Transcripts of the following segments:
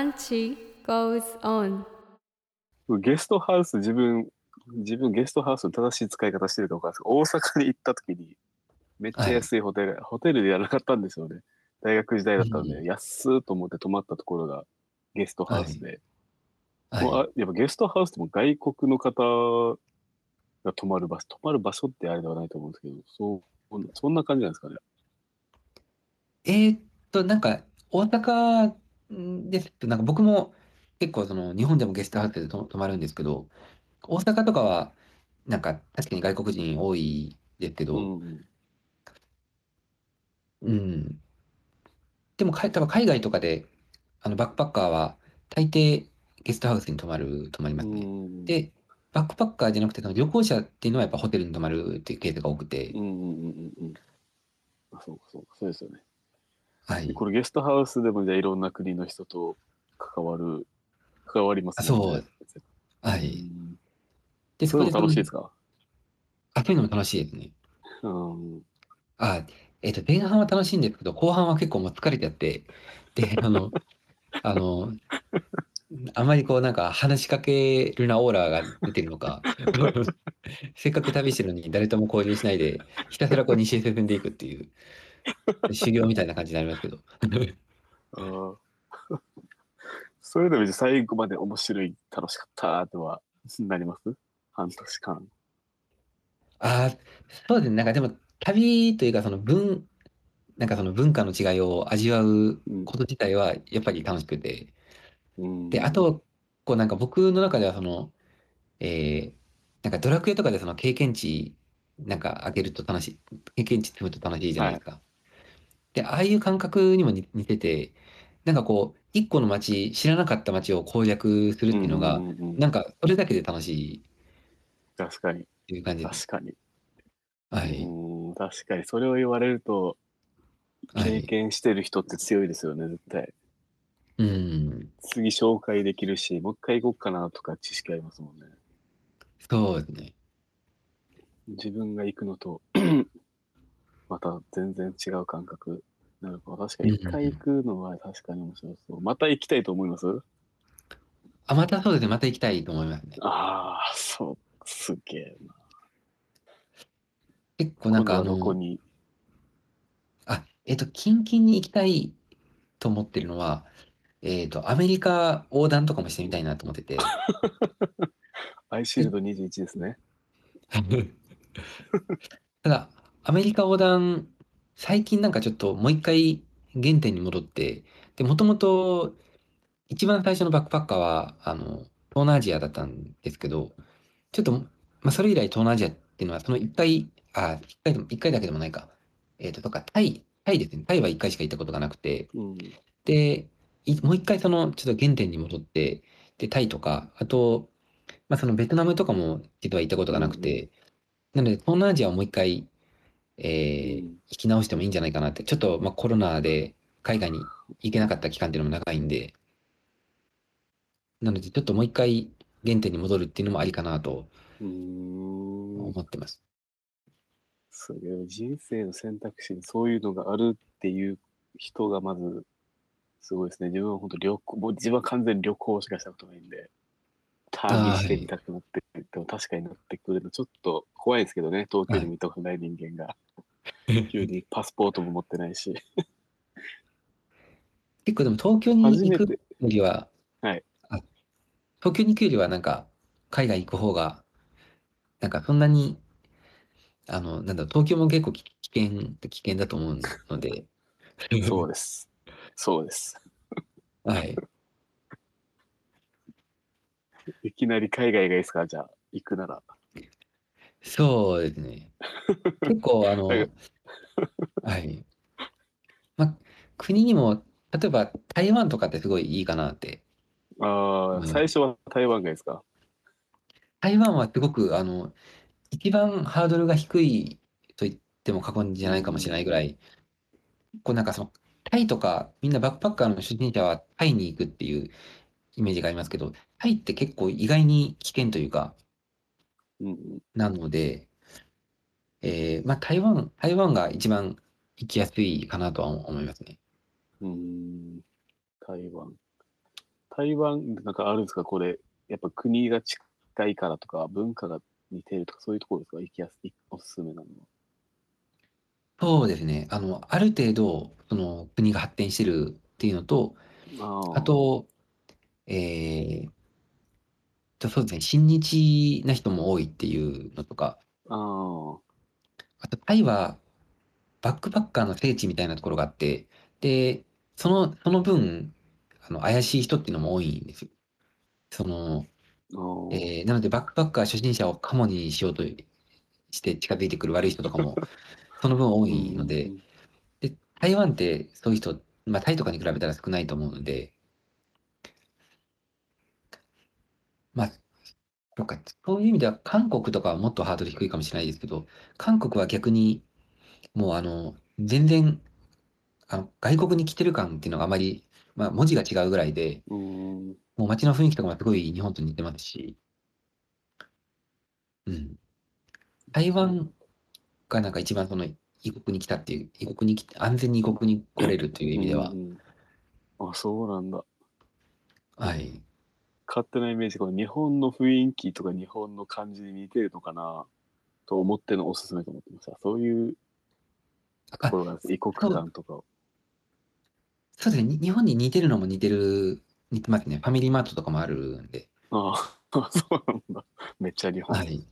Lunch goes on. ゲストハウス、自分、自分ゲストハウスの正しい使い方してるか分かんないですけど、大阪に行った時に、めっちゃ安いホテル、ホテルでやらなかったんですよね。大学時代だったんで、うん安ーと思って泊まったところがゲストハウスで、もうはあやっぱゲストハウスっても外国の方が泊まる場所、泊まる場所ってあれではないと思うんですけど、そう、そんな感じなんですかね。い。えーっと、なんか、大阪ですと、なんか僕も結構その日本でもゲストハウスでと泊まるんですけど、大阪とかは、なんか確かに外国人多いですけど、うん。うん。でもかい、多分海外とかで、あの、バックパッカーは、大抵ゲストハウスに泊まる、泊まりますね。うん、で、バックパッカーじゃなくて、その旅行者っていうのはやっぱホテルに泊まるっていうケースが多くてう、んうんうんうんうん。あ、そうかそうか、そうですよね。はい。これゲストハウスでもじゃあいろんな国の人と関わる、関わりますあそうはうい。んで、そういうの楽しいですかか？あ、そういうのも楽しいですね。うん。あ、えっと、前半は楽しいんですけど、後半は結構もう疲れちゃって、で、あの、あの、あまりこうなんか話しかけるなオーラが出てるのか、せっかく旅してるのに誰とも交流しないで、ひたすらこう西へ進んでいくっていう、修行みたいな感じになりますけど。あーそれでも最後まで面白い、楽しかったとはなります？半年間。ああ、そうですね。なんかでも、旅というかその文、なんかその文化の違いを味わううんこと自体はやっぱり楽しくて、うん、で、あと、こうなんか僕の中ではその、えー、なんかドラクエとかでその経験値なんか上げると楽しい、経験値積むと楽しいじゃないですか。で、ああいう感覚にも似似てて、なんかこう、一個の街、知らなかった街を攻略するっていうのが、うんうんうんなんかそれだけで楽しいっ確かに、ていう感じです。確かに。はい。うん確かに、それを言われると、はい。経験してる人って強いですよね、絶対。うん。次紹介できるし、もう一回行こうかなとか知識ありますもんね。そうですね。自分が行くのと、また全然違う感覚。なるほど。確かに一回行くのは確かに面白そう。また行きたいと思います？あ、またそうですね。また行きたいと思いますね。ああ、そう、すげえな。結構なんかあの、どこに？あ、えっと、キンキンに行きたいと思ってるのは、えっと、アメリカ横断とかもしてみたいなと思ってて。アイシールド21ですね。ただ、アメリカ横断、最近なんかちょっともう一回原点に戻って、で、もともと一番最初のバックパッカーは、あの、東南アジアだったんですけど、ちょっと、まあ、それ以来東南アジアっていうのは、その一回、あ、一回でも、一回だけでもないか。えっと、とか、タイ、タイですね。タイは一回しか行ったことがなくて、うん。で、いもう一回その、ちょっと原点に戻って、で、タイとか、あと、まあ、そのベトナムとかも実は行ったことがなくて、なので、東南アジアをもう一回、えーうん行き直してもいいんじゃないかなって、ちょっと、まあ、コロナで海外に行けなかった期間っていうのも長いんで、なので、ちょっともう一回原点に戻るっていうのもありかなと。思ってます。すげえ。人生の選択肢にそういうのがあるっていう人がまず、すごいですね。自分は本当旅行、自分は完全に旅行しかしたことないんで、旅してみたくなって、でも確かになってくるのちょっと怖いですけどね。東京に見たことない人間が。急にパスポートも持ってないし。結構でも東京に行く。よりは、はいあ東京に行くよりはなんか海外行く方が、なんかそんなに、あの、なんだろう、東京も結構危危険、危険だと思うので、そうです。そうです。はい。いきなり海外がいいですか？じゃあ、行くなら。そうですね。結構、あの、はいはい。ま、国にも、例えば台湾とかってすごいいいかなって。ああ、うん最初は台湾がいいですか？台湾はすごく、あの、一番ハードルが低いと言っても過言じゃないかもしれないぐらい、こうなんかその、タイとか、みんなバックパッカーの初心者はタイに行くっていうイメージがありますけど、タイって結構意外に危険というか、うんうん。なので、えーまあ台湾、台湾が一番行きやすいかなとは思いますね。うーん、台湾。台湾、なんかあるんですか？これ、やっぱ国が近いからとか、文化が似てるとか、そういうところですか？行きやすい、おすすめなのは。そうですね。あの、ある程度、その国が発展してるっていうのと、ああと、えーと、そうですね、親日な人も多いっていうのとか、あ、ああとタイはバックパッカーの聖地みたいなところがあって、で、その、その分、あの、怪しい人っていうのも多いんですよ。その、えーなのでバックパッカー初心者をカモにしようとして近づいてくる悪い人とかも、その分多いので、で、台湾ってそういう人、まあタイとかに比べたら少ないと思うので、まあ、そうか、そういう意味では韓国とかはもっとハードル低いかもしれないですけど、韓国は逆に、もうあの、全然、あの、外国に来てる感っていうのがあまり、まあ文字が違うぐらいで、うん、もう街の雰囲気とかもすごい日本と似てますし、うん。台湾がなんか一番その異国に来たっていう、異国に来て、安全に異国に来れるという意味ではう、んあ、そうなんだ。はい。勝手なイメージ、この日本の雰囲気とか日本の感じに似てるのかなと思ってのおすすめと思ってました。そういうとあこ、ろが異国感とかを。そうですね。に日本に似てるのも似てる、似てますね。ファミリーマートとかもあるんで。ああ、そうなんだ。めっちゃ日本。はい。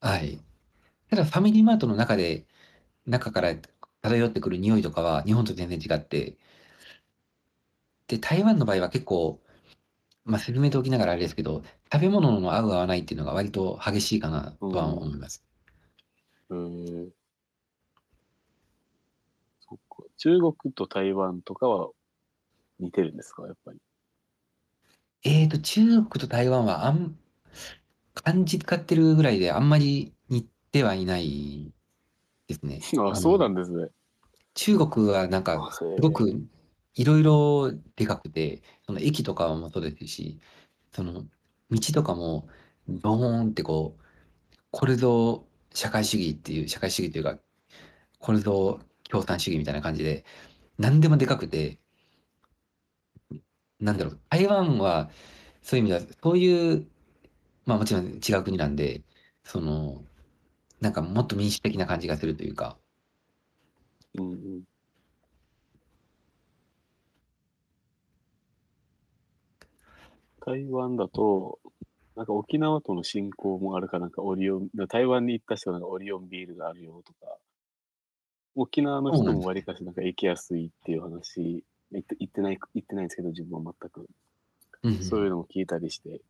はい。ただ、ファミリーマートの中で、中から漂ってくる匂いとかは日本と全然違って、で、台湾の場合は結構、まあ、説明ておきながらあれですけど、食べ物の合う合わないっていうのが割と激しいかなとは思います。へえそっか。中国と台湾とかは似てるんですか？やっぱり。えーと、中国と台湾はあん、漢字使ってるぐらいであんまり似てはいないですね。あのそうなんですね。中国はなんか、すすごくいろいろでかくて、その駅とかもそうですし、その道とかもドーンってこう、これぞ社会主義っていう、社会主義というか、これぞ共産主義みたいな感じで、何でもでかくて、なんだろう、台湾はそういう意味では、そういう、まあもちろん違う国なんで、その、なんかもっと民主的な感じがするというか、うんうん。台湾だと、なんか沖縄との親交もあるかなんかオリオン、台湾に行った人はなんかオリオンビールがあるよとか、沖縄の人もわりかしなんか行きやすいっていう話、行って行ってない、行ってないんですけど、自分は全く。うんそういうのも聞いたりして、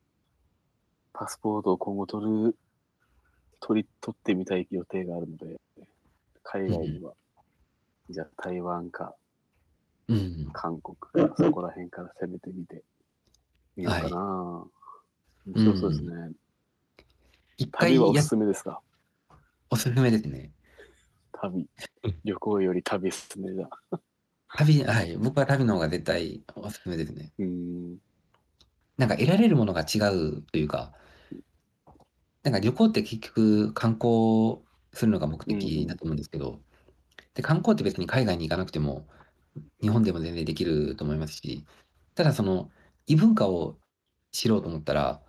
パスポートを今後取る、取り、取ってみたい予定があるので、海外には、じゃあ台湾かうん、韓国か、そこら辺から攻めてみてみようかな。面白そうですね。一回や旅はおすすめですか？おすすめですね。旅。旅行より旅ですね、じゃあ。旅、はい。僕は旅の方が絶対おすすめですね。うーん。なんか得られるものが違うというか、なんか旅行って結局観光するのが目的だと思うんですけど、で、観光って別に海外に行かなくても、日本でも全然できると思いますし、ただその異文化を知ろうと思ったら、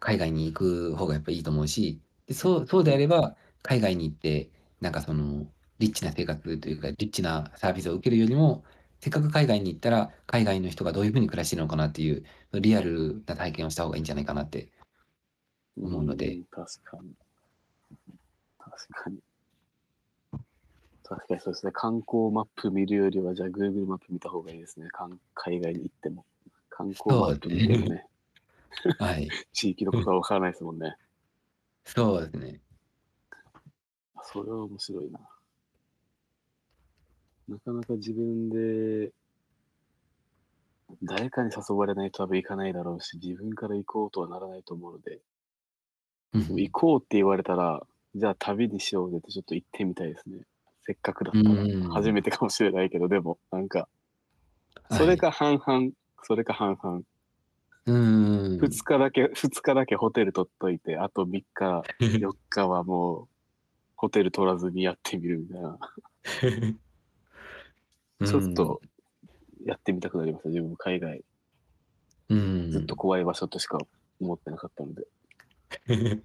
海外に行く方がやっぱいいと思うし、でそう、そうであれば、海外に行って、なんかその、リッチな生活というか、リッチなサービスを受けるよりも、せっかく海外に行ったら、海外の人がどういうふうに暮らしてるのかなっていう、リアルな体験をした方がいいんじゃないかなって。思うので確かに。確かに。確かにそうですね。観光マップ見るよりは、じゃあ Google マップ見た方がいいですね。海外に行っても。観光マップ見てもね、はい。地域のことは分からないですもんね。そうですね。それは面白いな。なかなか自分で、誰かに誘われないと多分行かないだろうし、自分から行こうとはならないと思うので、うん行こうって言われたら、じゃあ旅にしようぜってちょっと行ってみたいですね。せっかくだったらうん。初めてかもしれないけど、でも、なんか、はいそれか半々、それか半々。うん。二日だけ、二日だけホテル取っといて、あと3日、4日はもう、ホテル取らずにやってみるみたいな。ちょっと、やってみたくなりました、自分も海外。っと怖い場所としか思ってなかったので、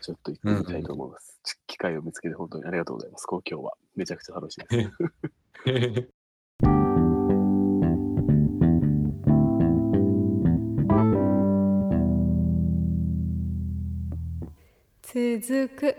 ちょっと行ってみたいと思います。ち機会を見つけて本当にありがとうございます。今日はめちゃくちゃ楽しいです。続く。